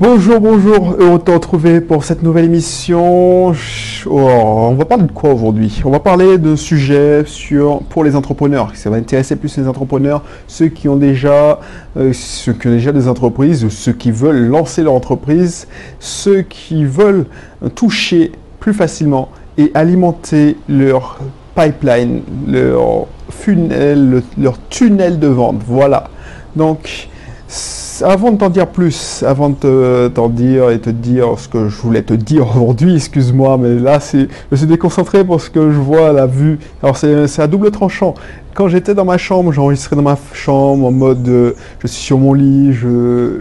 Bonjour, bonjour, heureux de retrouver pour cette nouvelle émission. Oh, on va parler de quoi aujourd'hui? On va parler de sujets sur, pour les entrepreneurs. Ça va intéresser plus les entrepreneurs, ceux qui ont déjà, euh, ceux qui ont déjà des entreprises, ceux qui veulent lancer leur entreprise, ceux qui veulent toucher plus facilement et alimenter leur pipeline, leur funnel, leur tunnel de vente. Voilà. Donc, avant de t'en dire plus, avant de t'en dire et te dire ce que je voulais te dire aujourd'hui, excuse-moi, mais là, c'est, je suis déconcentré parce que je vois la vue. Alors, c'est, à double tranchant. Quand j'étais dans ma chambre, j'enregistrais dans ma chambre en mode euh, je suis sur mon lit, je,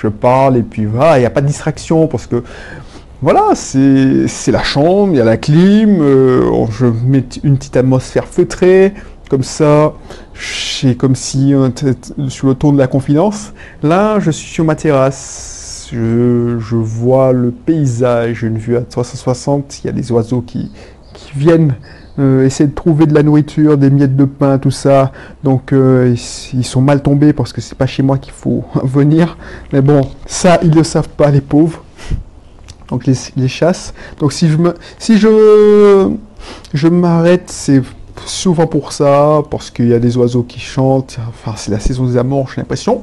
je parle et puis voilà, il n'y a pas de distraction parce que voilà, c'est, la chambre, il y a la clim, euh, je mets une petite atmosphère feutrée, comme ça, c'est comme si euh, sur le ton de la confidence. Là, je suis sur ma terrasse, je, vois le paysage, une vue à 360, il y a des oiseaux qui, viennent euh, essayer de trouver de la nourriture, des miettes de pain, tout ça. Donc euh, ils, sont mal tombés parce que c'est pas chez moi qu'il faut venir. Mais bon, ça ils le savent pas les pauvres. Donc les, les chassent. Donc si je si je, je m'arrête, c'est souvent pour ça, parce qu'il y a des oiseaux qui chantent, enfin c'est la saison des amours, j'ai l'impression.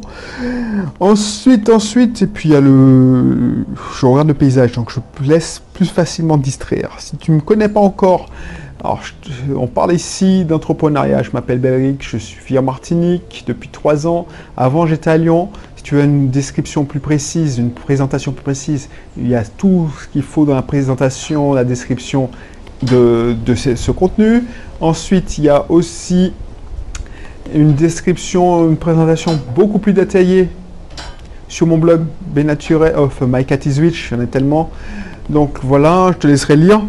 Ensuite, ensuite, et puis il y a le... Je regarde le paysage, donc je laisse plus facilement distraire. Si tu ne me connais pas encore, alors on parle ici d'entrepreneuriat, je m'appelle Belric, je suis en Martinique depuis trois ans. Avant j'étais à Lyon. Si tu as une description plus précise, une présentation plus précise, il y a tout ce qu'il faut dans la présentation, la description de, ce, contenu. Ensuite, il y a aussi une description, une présentation beaucoup plus détaillée sur mon blog Benature of My Cat is Rich. J'en ai tellement. Donc voilà, je te laisserai lire.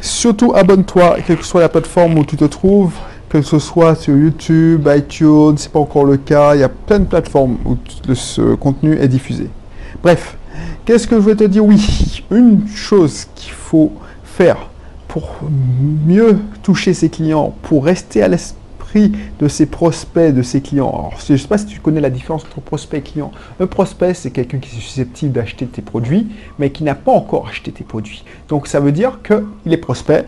Surtout abonne-toi, quelle que soit la plateforme où tu te trouves, que ce soit sur YouTube, iTunes, c'est pas encore le cas, il y a plein de plateformes où ce contenu est diffusé. Bref, qu'est-ce que je vais te dire? Oui, une chose qu'il faut pour mieux toucher ses clients, pour rester à l'esprit de ses prospects, de ses clients. Alors, je ne sais pas si tu connais la différence entre prospect et client. Un prospect, c'est quelqu'un qui est susceptible d'acheter tes produits, mais qui n'a pas encore acheté tes produits. Donc, ça veut dire qu'il est prospect.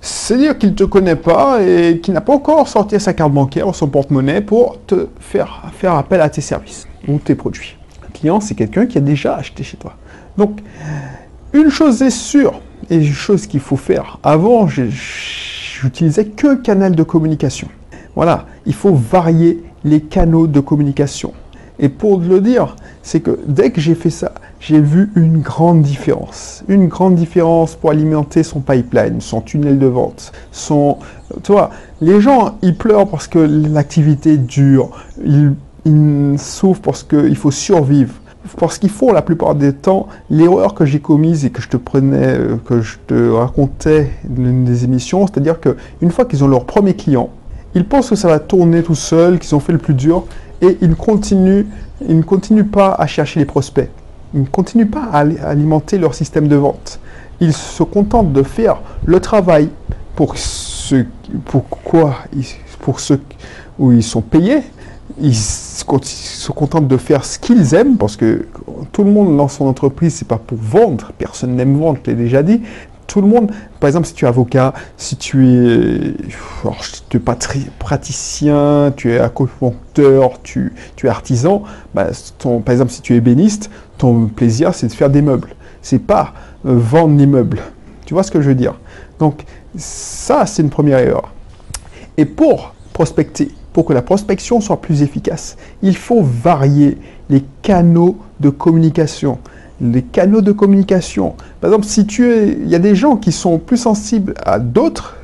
C'est-à-dire qu'il ne te connaît pas et qu'il n'a pas encore sorti sa carte bancaire ou son porte-monnaie pour te faire, faire appel à tes services ou tes produits. Un client, c'est quelqu'un qui a déjà acheté chez toi. Donc, une chose est sûre, et chose qu'il faut faire. Avant, j'utilisais qu'un canal de communication. Voilà, il faut varier les canaux de communication. Et pour le dire, c'est que dès que j'ai fait ça, j'ai vu une grande différence. Une grande différence pour alimenter son pipeline, son tunnel de vente, son... Tu vois, les gens, ils pleurent parce que l'activité dure, ils souffrent parce qu'il faut survivre parce qu'ils font la plupart des temps l'erreur que j'ai commise et que je te prenais, euh, que je te racontais dans une des émissions, c'est-à-dire qu'une fois qu'ils ont leur premier client, ils pensent que ça va tourner tout seul, qu'ils ont fait le plus dur, et ils continuent, ils ne continuent pas à chercher les prospects. Ils ne continuent pas à alimenter leur système de vente. Ils se contentent de faire le travail pour ce, pour ceux où ils sont payés, ils se contentent de faire ce qu'ils aiment, parce que tout le monde lance son entreprise, c'est pas pour vendre, personne n'aime vendre, je l'ai déjà dit. Tout le monde, par exemple, si tu es avocat, si tu es, tu es praticien, tu es acupuncteur, tu, tu es artisan, bah, ton, par exemple, si tu es ébéniste, ton plaisir, c'est de faire des meubles. C'est pas euh, vendre des meubles. Tu vois ce que je veux dire? Donc, ça, c'est une première erreur. Et pour prospecter, pour que la prospection soit plus efficace, il faut varier les canaux de communication. Les canaux de communication. Par exemple, si tu es, il y a des gens qui sont plus sensibles à d'autres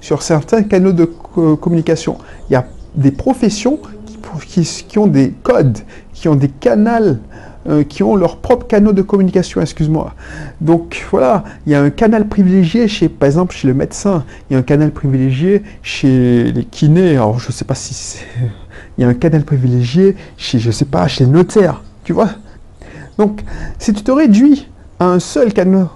sur certains canaux de communication. Il y a des professions qui, qui ont des codes, qui ont des canaux euh, qui ont leurs propres canaux de communication, excuse-moi. Donc voilà, il y a un canal privilégié chez, par exemple, chez le médecin, il y a un canal privilégié chez les kinés, alors je ne sais pas si c'est... Il y a un canal privilégié chez, je sais pas, chez les notaires, tu vois. Donc, si tu te réduis à un seul canal,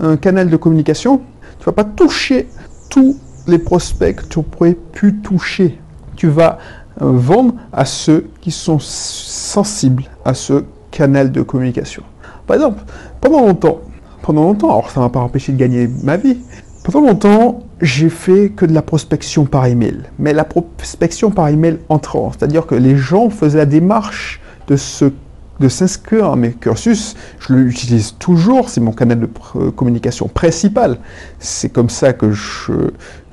un canal de communication, tu vas pas toucher tous les prospects que tu aurais pu toucher. Tu vas euh, vendre à ceux qui sont sensibles, à ceux canal de communication. Par exemple, pendant longtemps, pendant longtemps, alors ça m'a pas empêché de gagner ma vie, pendant longtemps, j'ai fait que de la prospection par email. Mais la prospection par email entrant, c'est-à-dire que les gens faisaient la démarche de se de s'inscrire à mes cursus, je l'utilise toujours, c'est mon canal de communication principal. C'est comme ça que je,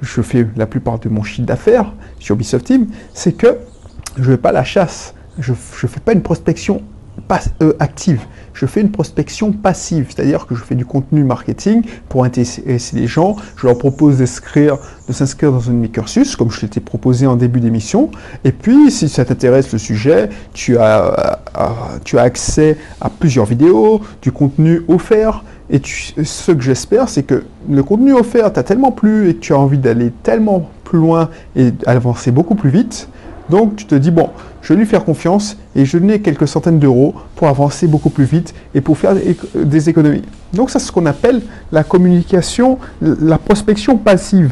je, fais la plupart de mon chiffre d'affaires sur Ubisoft Team, c'est que je ne vais pas la chasse, je ne fais pas une prospection euh, active. Je fais une prospection passive, c'est-à-dire que je fais du contenu marketing pour intéresser les gens, je leur propose d'inscrire, de s'inscrire dans un de mes cursus, comme je t'ai proposé en début d'émission, et puis si ça t'intéresse le sujet, tu as, euh, tu as accès à plusieurs vidéos, du contenu offert, et ce que j'espère, c'est que le contenu offert t'a tellement plu et que tu as envie d'aller tellement plus loin et avancer beaucoup plus vite, donc tu te dis, bon, je vais lui faire confiance et je n'ai quelques centaines d'euros pour avancer beaucoup plus vite et pour faire des économies. Donc ça, c'est ce qu'on appelle la communication, la prospection passive.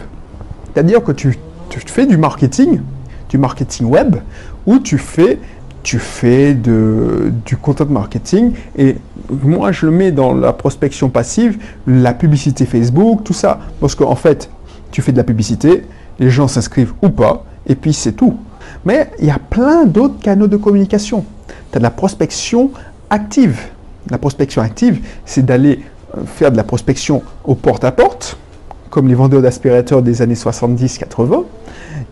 C'est-à-dire que tu, fais du marketing, du marketing web, ou tu fais, tu fais du content marketing et moi je le mets dans la prospection passive, la publicité Facebook, tout ça. Parce qu'en fait, tu fais de la publicité, les gens s'inscrivent ou pas, et puis c'est tout. Mais il y a plein d'autres canaux de communication. Tu as de la prospection active. La prospection active, c'est d'aller euh, faire de la prospection au porte-à-porte, comme les vendeurs d'aspirateurs des années 70-80.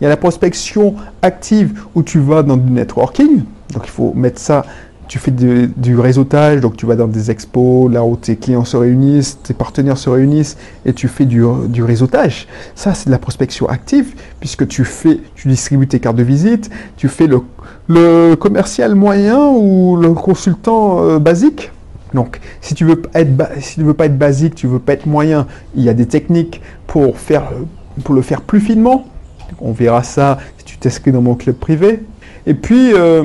Il y a la prospection active où tu vas dans du networking. Donc il faut mettre ça tu fais du réseautage, donc tu vas dans des expos, là où tes clients se réunissent, tes partenaires se réunissent, et tu fais du, réseautage. Ça, c'est de la prospection active, puisque tu fais, tu distribues tes cartes de visite, tu fais le, commercial moyen ou le consultant euh, basique. Donc, si tu veux être, si tu veux pas être basique, tu veux pas être moyen, il y a des techniques pour faire, pour le faire plus finement. On verra ça si tu t'inscris dans mon club privé. Et puis, euh,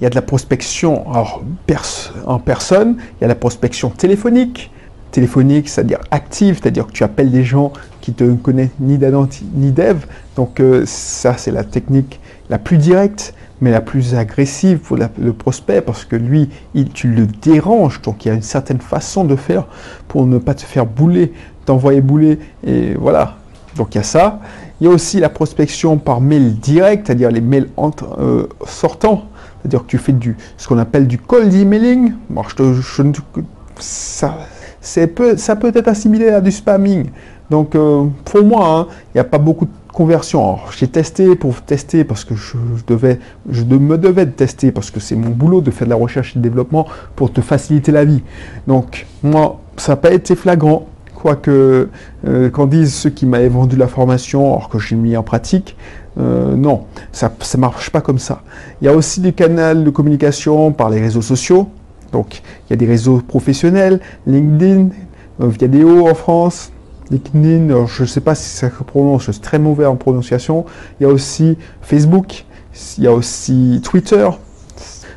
il y a de la prospection en personne, il y a la prospection téléphonique. Téléphonique, c'est-à-dire active, c'est-à-dire que tu appelles des gens qui te connaissent ni d'Adam ni d'Eve. Donc euh, ça, c'est la technique la plus directe, mais la plus agressive pour le prospect, parce que lui, tu le déranges. Donc il y a une certaine façon de faire pour ne pas te faire bouler, t'envoyer bouler, et voilà. Donc il y a ça. Il y a aussi la prospection par mail direct, c'est-à-dire les mails euh, sortants. C'est-à-dire que tu fais du, ce qu'on appelle du cold emailing. ça, peut, ça peut être assimilé à du spamming. Donc euh, pour moi, hein, il n'y a pas beaucoup de conversion. J'ai testé pour tester parce que je, devais, je me devais de tester parce que c'est mon boulot de faire de la recherche et de développement pour te faciliter la vie. Donc moi, ça n'a pas été flagrant. Quoique, euh, qu'en disent ceux qui m'avaient vendu la formation, or que j'ai mis en pratique, euh, non, ça ne marche pas comme ça. Il y a aussi des canaux de communication par les réseaux sociaux. Donc, il y a des réseaux professionnels, LinkedIn, euh, Viadeo en France, LinkedIn, je ne sais pas si ça se prononce, suis très mauvais en prononciation. Il y a aussi Facebook, il y a aussi Twitter.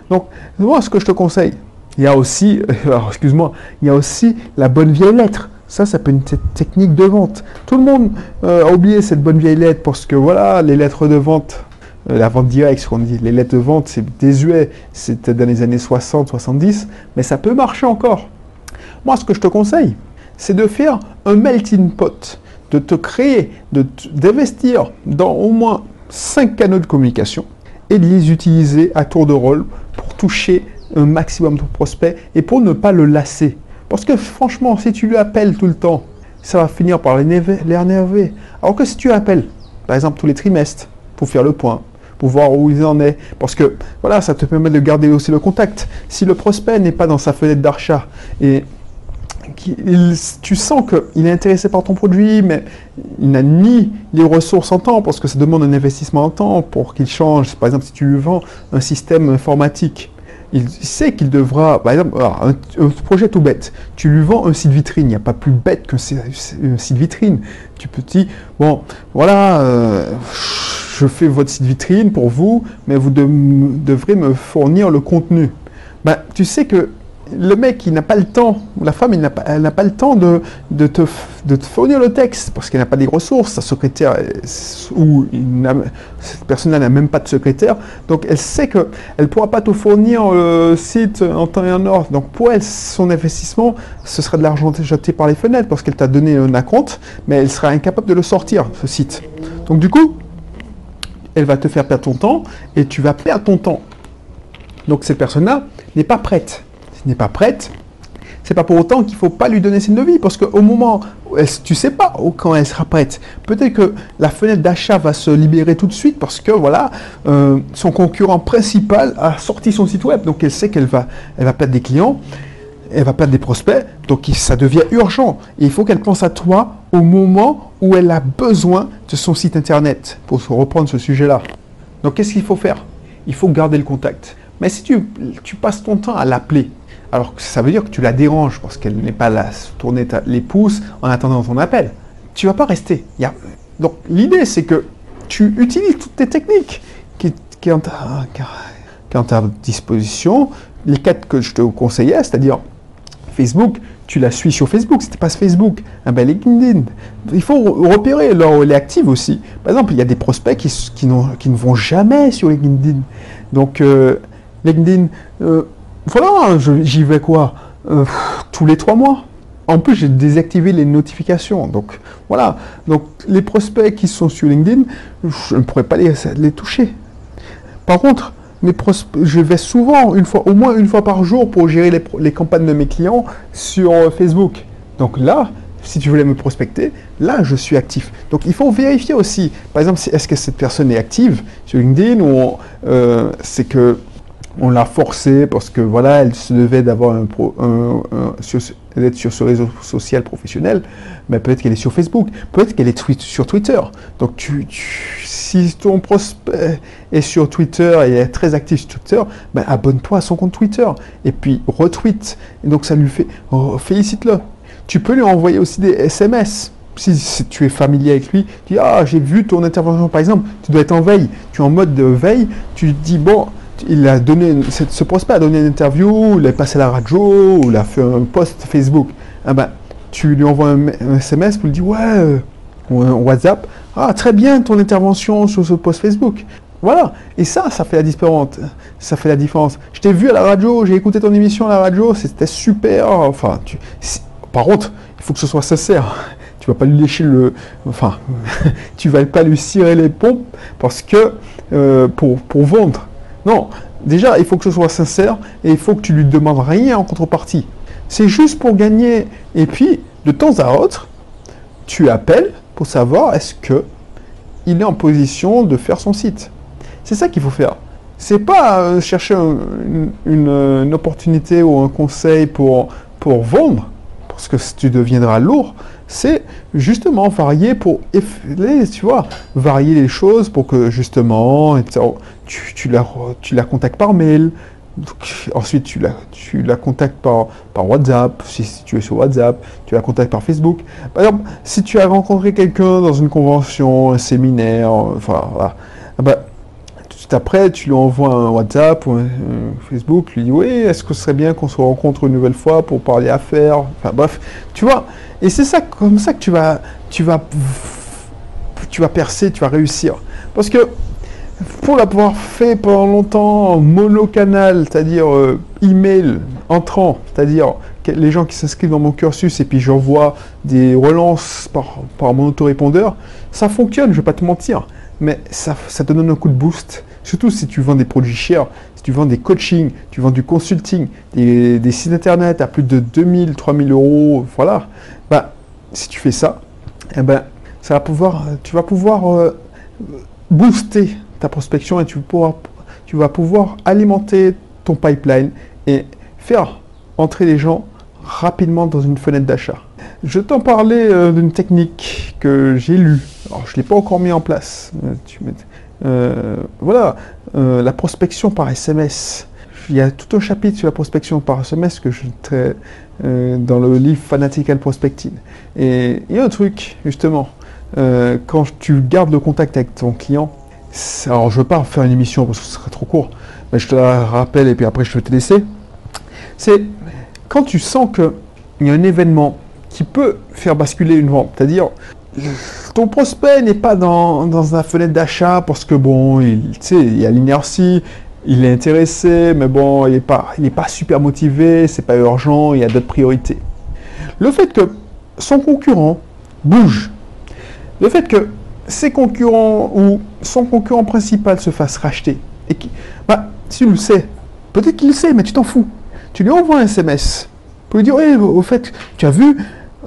Donc, moi, ce que je te conseille, il y a aussi, excuse-moi, il y a aussi la bonne vieille lettre. Ça, ça peut être une technique de vente. Tout le monde euh, a oublié cette bonne vieille lettre parce que voilà, les lettres de vente, euh, la vente directe, ce qu'on dit, les lettres de vente, c'est désuet, c'était dans les années 60, 70, mais ça peut marcher encore. Moi, ce que je te conseille, c'est de faire un melting pot, de te créer, d'investir dans au moins 5 canaux de communication et de les utiliser à tour de rôle pour toucher un maximum de prospects et pour ne pas le lasser. Parce que franchement, si tu lui appelles tout le temps, ça va finir par l'énerver. Alors que si tu appelles, par exemple tous les trimestres, pour faire le point, pour voir où il en est, parce que voilà, ça te permet de garder aussi le contact. Si le prospect n'est pas dans sa fenêtre d'achat et tu sens qu'il est intéressé par ton produit, mais il n'a ni les ressources en temps, parce que ça demande un investissement en temps pour qu'il change. Par exemple, si tu lui vends un système informatique, il sait qu'il devra, par exemple, un, projet tout bête, tu lui vends un site vitrine, il n'y a pas plus bête qu'un site vitrine. Tu peux dire, bon, voilà, euh, je fais votre site vitrine pour vous, mais vous devrez me fournir le contenu. Ben, tu sais que le mec, il n'a pas le temps, la femme, elle n'a pas, elle n'a pas le temps de, te, fournir le texte, parce qu'elle n'a pas des ressources, sa secrétaire, ou cette personne-là n'a même pas de secrétaire, donc elle sait qu'elle ne pourra pas te fournir le site en temps et en heure. Donc pour elle, son investissement, ce sera de l'argent jeté par les fenêtres, parce qu'elle t'a donné un compte, mais elle sera incapable de le sortir, ce site. Donc du coup, elle va te faire perdre ton temps, et tu vas perdre ton temps. Donc cette personne-là n'est pas prête n'est pas prête, c'est pas pour autant qu'il faut pas lui donner signe de vie, parce qu'au moment, où tu sais pas quand elle sera prête. Peut-être que la fenêtre d'achat va se libérer tout de suite parce que voilà, euh, son concurrent principal a sorti son site web, donc elle sait qu'elle va, elle va perdre des clients, elle va perdre des prospects, donc ça devient urgent. Et il faut qu'elle pense à toi au moment où elle a besoin de son site internet, pour reprendre ce sujet-là. Donc qu'est-ce qu'il faut faire? Il faut garder le contact. Mais si tu, tu passes ton temps à l'appeler, alors que ça veut dire que tu la déranges parce qu'elle n'est pas là, tourner les pouces en attendant ton appel. Tu vas pas rester. Donc l'idée c'est que tu utilises toutes tes techniques qui, qui, ont ta, disposition. Les quatre que je te conseillais, c'est-à-dire Facebook, tu la suis sur Facebook, si tu passes Facebook, un bel LinkedIn. Il faut repérer là où elle est active aussi. Par exemple, il y a des prospects qui, qui, qui ne vont jamais sur LinkedIn. Donc, euh, LinkedIn, euh, voilà, j'y vais quoi euh, Tous les trois mois. En plus, j'ai désactivé les notifications. Donc voilà. Donc les prospects qui sont sur LinkedIn, je ne pourrais pas les, les toucher. Par contre, mes je vais souvent, une fois, au moins une fois par jour, pour gérer les, les campagnes de mes clients sur euh, Facebook. Donc là, si tu voulais me prospecter, là, je suis actif. Donc, il faut vérifier aussi. Par exemple, est-ce que cette personne est active sur LinkedIn ou euh, c'est que on l'a forcée parce que voilà, elle se devait d'avoir un, d'être sur ce réseau social professionnel, mais peut-être qu'elle est sur Facebook, peut-être qu'elle est sur Twitter. Donc tu, si ton prospect est sur Twitter et est très actif sur Twitter, ben abonne-toi à son compte Twitter et puis retweet. Et donc ça lui fait félicite-le. Tu peux lui envoyer aussi des SMS. Si, tu es familier avec lui, tu dis Ah, j'ai vu ton intervention par exemple, tu dois être en veille, tu es en mode de veille, tu dis Bon, il a donné, ce prospect a donné une interview, il est passé à la radio, il a fait un post Facebook. Ah ben, tu lui envoies un, SMS pour lui dire ouais, ou un WhatsApp, ah très bien ton intervention sur ce post Facebook. Voilà, et ça, ça fait la différence. Ça fait la différence. Je t'ai vu à la radio, j'ai écouté ton émission à la radio, c'était super. Enfin, par contre, il faut que ce soit sincère. Tu vas pas lui lécher le, enfin, tu vas pas lui cirer les pompes parce que euh, pour pour vendre. Non, déjà, il faut que ce soit sincère et il faut que tu lui demandes rien en contrepartie. C'est juste pour gagner. Et puis, de temps à autre, tu appelles pour savoir est-ce que il est en position de faire son site. C'est ça qu'il faut faire. C'est pas euh, chercher une, opportunité ou un conseil pour, pour vendre, parce que tu deviendras lourd. C'est justement varier pour, tu vois, varier les choses pour que justement, tu, la, tu la contactes par mail, ensuite tu la, tu la contactes par, par WhatsApp, si, tu es sur WhatsApp, tu la contactes par Facebook. Par exemple, si tu as rencontré quelqu'un dans une convention, un séminaire, enfin voilà, après tu lui envoies un WhatsApp ou un, Facebook, lui dis oui, est-ce que ce serait bien qu'on se rencontre une nouvelle fois pour parler affaires, enfin bref, tu vois, et c'est ça comme ça que tu vas, tu vas, tu vas percer, tu vas réussir, parce que pour l'avoir fait pendant longtemps en monocanal, c'est-à-dire euh, email entrant, c'est-à-dire les gens qui s'inscrivent dans mon cursus et puis j'envoie des relances par, par mon autorépondeur, ça fonctionne, je vais pas te mentir, mais ça, ça te donne un coup de boost. Surtout si tu vends des produits chers, si tu vends des coachings, tu vends du consulting, des, sites internet à plus de 2000, 3000 euros, voilà, bah, si tu fais ça, eh ben, ça va pouvoir, tu vas pouvoir euh, booster ta prospection et tu, tu vas pouvoir alimenter ton pipeline et faire entrer les gens rapidement dans une fenêtre d'achat. Je t'en parlais euh, d'une technique que j'ai lue. Alors, je ne l'ai pas encore mis en place. Euh, euh, voilà, la prospection par SMS. Il y a tout un chapitre sur la prospection par SMS que je traite dans le livre Fanatical Prospecting. Et il y a un truc, justement, quand tu gardes le contact avec ton client, alors je ne veux pas faire une émission parce que ce serait trop court, mais je te la rappelle et puis après je te laisser. C'est quand tu sens qu'il y a un événement qui peut faire basculer une vente, c'est-à-dire ton prospect n'est pas dans, dans la fenêtre d'achat parce que bon, il, il y a l'inertie, il est intéressé, mais bon, il n'est pas, pas super motivé, c'est pas urgent, il y a d'autres priorités. Le fait que son concurrent bouge, le fait que ses concurrents ou son concurrent principal se fasse racheter, et qui, bah, tu le sais, peut-être qu'il le sait, mais tu t'en fous. Tu lui envoies un SMS pour lui dire, oui, au fait, tu as vu,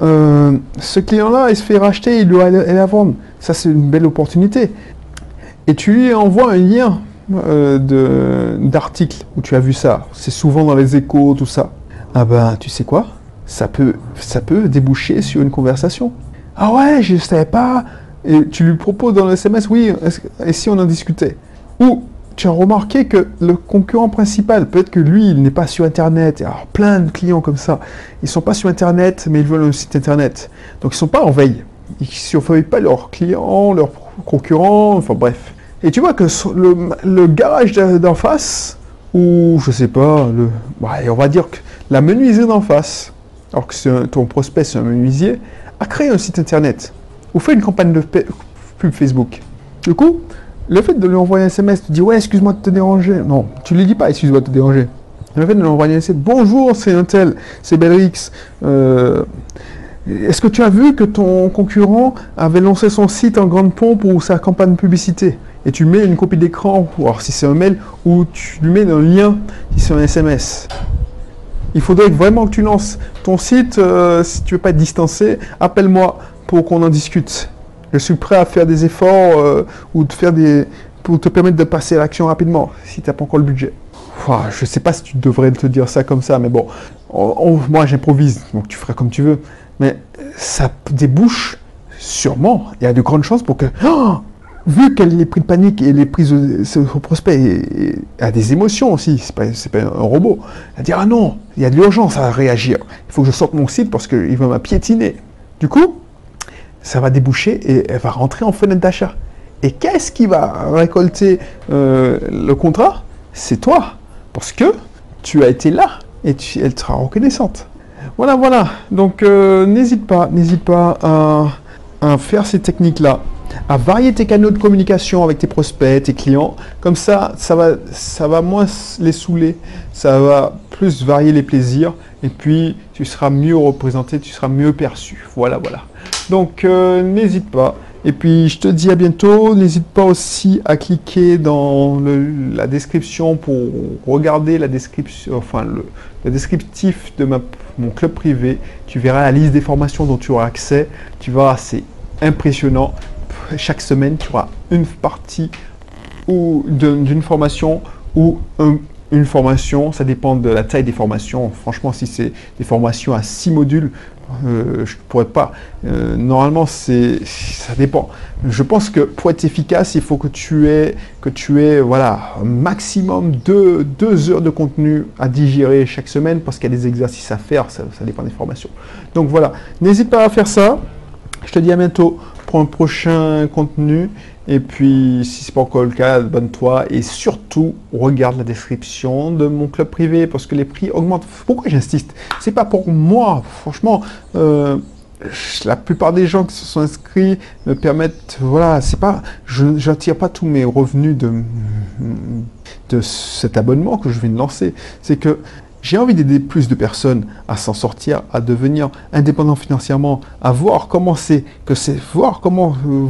euh, ce client-là, il se fait racheter, il doit aller la vendre. Ça, c'est une belle opportunité. Et tu lui envoies un lien euh, d'article où tu as vu ça. C'est souvent dans les échos, tout ça. Ah ben, tu sais quoi? Ça peut, ça peut déboucher sur une conversation. Ah ouais, je ne savais pas. Et tu lui proposes dans le SMS, oui, et si on en discutait? Ou tu remarqué que le concurrent principal, peut-être que lui, il n'est pas sur Internet. Alors, plein de clients comme ça. Ils sont pas sur Internet, mais ils veulent un site Internet. Donc, ils sont pas en veille. Ils ne surveillent pas leurs clients, leurs concurrents, enfin bref. Et tu vois que le, garage d'en face, ou je sais pas, le, on va dire que la menuiserie d'en face, alors que ton prospect c'est un menuisier, a créé un site internet ou fait une campagne de pub Facebook. Du coup, le fait de lui envoyer un SMS, tu dis ouais, excuse-moi de te déranger. Non, tu lui dis pas excuse-moi de te déranger. Le fait de lui envoyer un SMS, bonjour, c'est un tel, c'est Belrix. Euh, est-ce que tu as vu que ton concurrent avait lancé son site en grande pompe ou sa campagne publicité? Et tu mets une copie d'écran, alors si c'est un mail, ou tu lui mets un lien si c'est un SMS. Il faudrait vraiment que tu lances ton site. Euh, si tu veux pas être distancé, appelle-moi pour qu'on en discute. Je suis prêt à faire des efforts euh, ou de faire des pour te permettre de passer à l'action rapidement si tu n'as pas encore le budget. je ne sais pas si tu devrais te dire ça comme ça, mais bon, moi j'improvise, donc tu feras comme tu veux. Mais ça débouche sûrement. Il y a de grandes chances pour que, oh, vu qu'elle est prise de panique et elle est prise au prospect a des émotions aussi, c'est pas, pas un robot, elle dire ah non, il y a de l'urgence à réagir. Il faut que je sorte mon site parce qu'il va m'appiétiner. Du coup, ça va déboucher et elle va rentrer en fenêtre d'achat. Et qu'est-ce qui va récolter euh, le contrat? C'est toi. Parce que tu as été là et tu, elle sera reconnaissante. Voilà, voilà. Donc, euh, n'hésite pas, n'hésite pas à, faire ces techniques-là, à varier tes canaux de communication avec tes prospects, tes clients. Comme ça, ça va, ça va moins les saouler, ça va plus varier les plaisirs, et puis tu seras mieux représenté, tu seras mieux perçu. Voilà, voilà. Donc, euh, n'hésite pas. Et puis, je te dis à bientôt. N'hésite pas aussi à cliquer dans la description pour regarder la description, enfin, le, descriptif de mon club privé. Tu verras la liste des formations dont tu auras accès. Tu verras, c'est impressionnant. Chaque semaine, tu auras une partie d'une formation ou une formation, ça dépend de la taille des formations. Franchement, si c'est des formations à 6 modules, euh, je ne pourrais pas. Euh, normalement, c'est, ça dépend. Je pense que pour être efficace, il faut que tu aies, que tu aies voilà, un maximum de deux heures de contenu à digérer chaque semaine parce qu'il y a des exercices à faire, ça dépend des formations. Donc voilà, n'hésite pas à faire ça. Je te dis à bientôt un prochain contenu. Et puis, si c'est pas encore le cas, abonne-toi et surtout regarde la description de mon club privé parce que les prix augmentent. Pourquoi j'insiste? C'est pas pour moi, franchement. Euh, la plupart des gens qui se sont inscrits me permettent, voilà, c'est pas, je n'attire pas tous mes revenus de, de cet abonnement que je viens de lancer. C'est que j'ai envie d'aider plus de personnes à s'en sortir, à devenir indépendants financièrement, à voir comment c'est, que c'est, voir comment euh,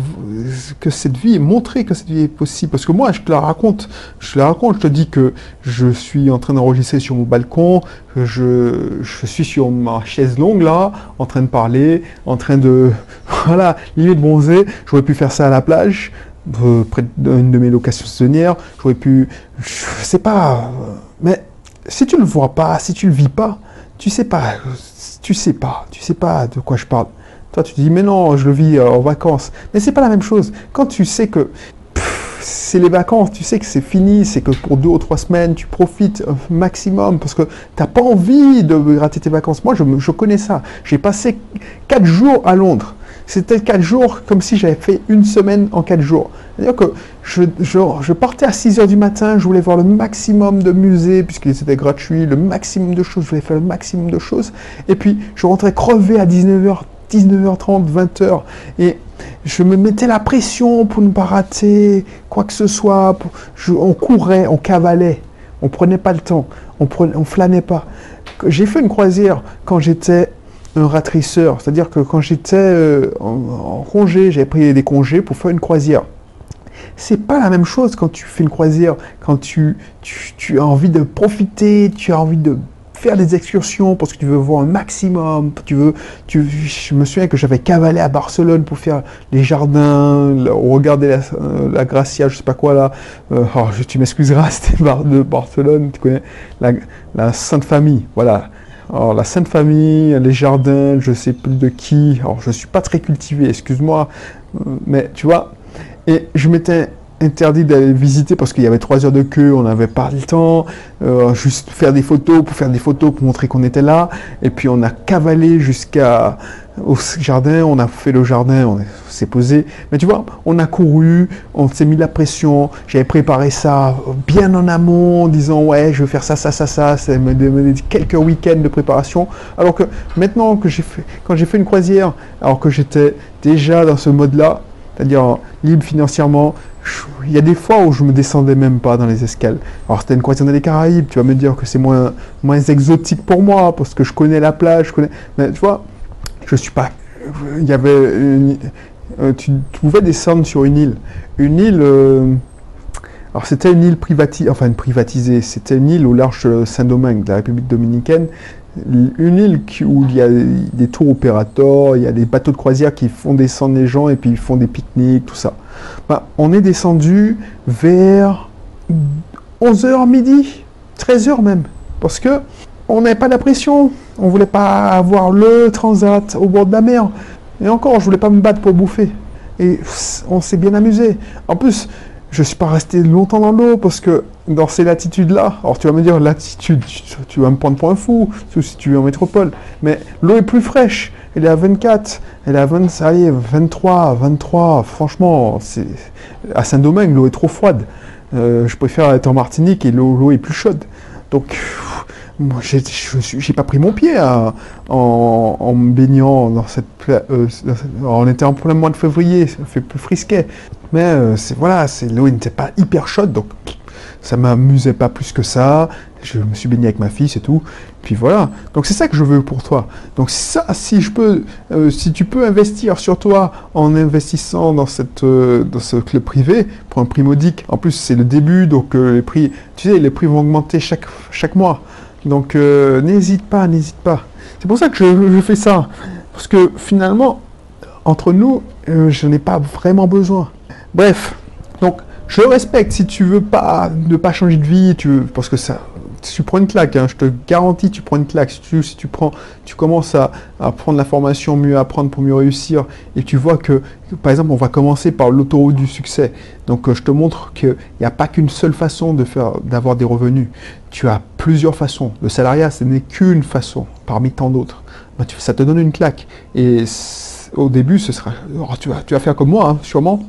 que cette vie est montrer que cette vie est possible. Parce que moi, je te la raconte, je te la raconte, je te dis que je suis en train d'enregistrer sur mon balcon, que je, je suis sur ma chaise longue là, en train de parler, en train de, voilà, limite bronzer. J'aurais pu faire ça à la plage, euh, près d'une de mes locations saisonnières. J'aurais pu, je sais pas, mais si tu ne le vois pas, si tu le vis pas, tu sais pas, tu sais pas, tu sais pas de quoi je parle. Toi, tu te dis, mais non, je le vis euh, en vacances. Mais c'est pas la même chose. Quand tu sais que c'est les vacances, tu sais que c'est fini, c'est que pour deux ou trois semaines, tu profites un maximum parce que tu n'as pas envie de gratter tes vacances. Moi, je, je connais ça. J'ai passé quatre jours à Londres. C'était quatre jours comme si j'avais fait une semaine en quatre jours. C'est-à-dire que je, partais à 6 h du matin, je voulais voir le maximum de musées, puisqu'ils étaient gratuits, le maximum de choses, je voulais faire le maximum de choses. Et puis, je rentrais crevé à 19h, 19h30, 20h. Et je me mettais la pression pour ne pas rater quoi que ce soit. on courait, on cavalait, on prenait pas le temps, on flânait pas. J'ai fait une croisière quand j'étais un ratrisseur, c'est-à-dire que quand j'étais euh, en, congé, j'avais pris des congés pour faire une croisière. C'est pas la même chose quand tu fais une croisière, quand tu, tu as envie de profiter, tu as envie de faire des excursions parce que tu veux voir un maximum. Tu veux, tu, je me souviens que j'avais cavalé à Barcelone pour faire les jardins, regarder la, euh, la Gracia, je sais pas quoi là. Euh, oh, tu m'excuseras, c'était de Barcelone, tu connais la, la Sainte Famille, voilà. Alors, la Sainte Famille, les jardins, je sais plus de qui. Alors, je suis pas très cultivé, excuse-moi, euh, mais tu vois. Et je m'étais interdit d'aller visiter parce qu'il y avait trois heures de queue, on n'avait pas le temps, euh, juste faire des photos pour faire des photos pour montrer qu'on était là. Et puis on a cavalé jusqu'à au jardin, on a fait le jardin, on s'est posé. Mais tu vois, on a couru, on s'est mis la pression. J'avais préparé ça bien en amont, en disant ouais, je vais faire ça, ça, ça, ça. Demandé quelques week-ends de préparation. Alors que maintenant que j'ai fait, quand j'ai fait une croisière, alors que j'étais déjà dans ce mode-là, c'est-à-dire libre financièrement, il y a des fois où je me descendais même pas dans les escales. Alors c'était une croisière des Caraïbes, tu vas me dire que c'est moins, moins exotique pour moi, parce que je connais la plage, je connais... Mais tu vois, je suis pas... Il y avait... Euh, tu, pouvais descendre sur une île. Une île... Euh, alors c'était une île privatisée, enfin privatisée, c'était une île au large Saint-Domingue, de la République dominicaine une île où il y a des tours opérateurs, il y a des bateaux de croisière qui font descendre les gens et puis ils font des pique-niques, tout ça. Bah, on est descendu vers 11h midi, 13h même, parce que on n'avait pas la pression, on voulait pas avoir le transat au bord de la mer. Et encore, je voulais pas me battre pour bouffer. Et on s'est bien amusé. En plus, je suis pas resté longtemps dans l'eau parce que dans ces latitudes-là, alors tu vas me dire latitude, tu, vas me prendre pour un fou, si tu es en métropole, mais l'eau est plus fraîche, elle est à 24, elle est à 20, ça y est, 23, 23, franchement, c'est à Saint-Domingue, l'eau est trop froide. Euh, je préfère être en Martinique et l'eau est plus chaude. Donc, moi, j'ai pas pris mon pied en, me baignant dans cette, euh, On était en plein mois de février, ça fait plus frisquet. Mais euh, c'est voilà, c'est l'eau n'était pas hyper chaude, donc ça m'amusait pas plus que ça. Je me suis baigné avec ma fille, c'est tout. Puis voilà. Donc c'est ça que je veux pour toi. Donc ça, si je peux, euh, si tu peux investir sur toi en investissant dans cette, dans ce club privé pour un prix modique. En plus c'est le début, donc les prix, tu sais, les prix vont augmenter chaque chaque mois. Donc euh, n'hésite pas, n'hésite pas. C'est pour ça que je, fais ça. Parce que finalement, entre nous, euh, je n'ai pas vraiment besoin. Bref, donc je respecte si tu veux pas ne pas changer de vie, tu veux, parce que ça, tu prends une claque, hein, je te garantis, tu prends une claque. Si tu, prends, tu commences à, prendre la formation, mieux apprendre pour mieux réussir, et tu vois que, par exemple, on va commencer par l'autoroute du succès. Donc, euh, je te montre qu'il n'y a pas qu'une seule façon de faire, d'avoir des revenus. Tu as plusieurs façons. Le salariat, ce n'est qu'une façon parmi tant d'autres. Bah, ça te donne une claque. Et au début, ce sera, tu, vas, tu vas faire comme moi, hein, sûrement.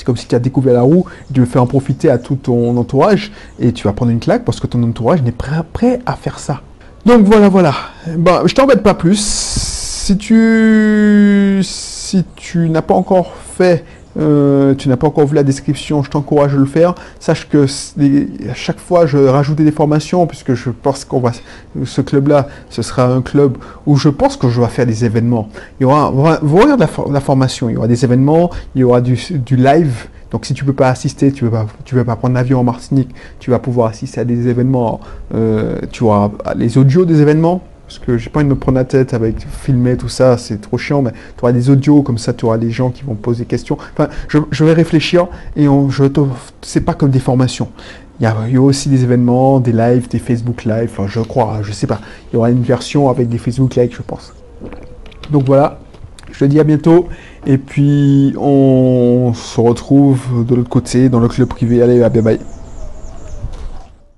C'est comme si tu as découvert la roue, tu veux faire en profiter à tout ton entourage et tu vas prendre une claque parce que ton entourage n'est pas prêt à faire ça. Donc voilà, voilà. Bah, je t'embête pas plus. Si tu, si tu n'as pas encore fait euh, tu n'as pas encore vu la description, je t'encourage à le faire. Sache que à chaque fois, je rajoute des formations, puisque je pense qu'on va, ce club-là, ce sera un club où je pense que je vais faire des événements. Il y aura, vous regardez la, formation, il y aura des événements, il y aura du, live. Donc si tu peux pas assister, tu ne veux pas prendre l'avion en Martinique, tu vas pouvoir assister à des événements. Euh, tu auras les audios des événements parce que j'ai pas envie de me prendre la tête avec filmer tout ça, c'est trop chiant, mais tu auras des audios, comme ça tu auras des gens qui vont poser des questions. Enfin, je, vais réfléchir et on, je c'est pas comme des formations. Il y, a, aussi des événements, des lives, des Facebook Live, enfin, je crois, je sais pas. Il y aura une version avec des Facebook Live, je pense. Donc voilà, je te dis à bientôt. Et puis on se retrouve de l'autre côté, dans le club privé. Allez, bye bye.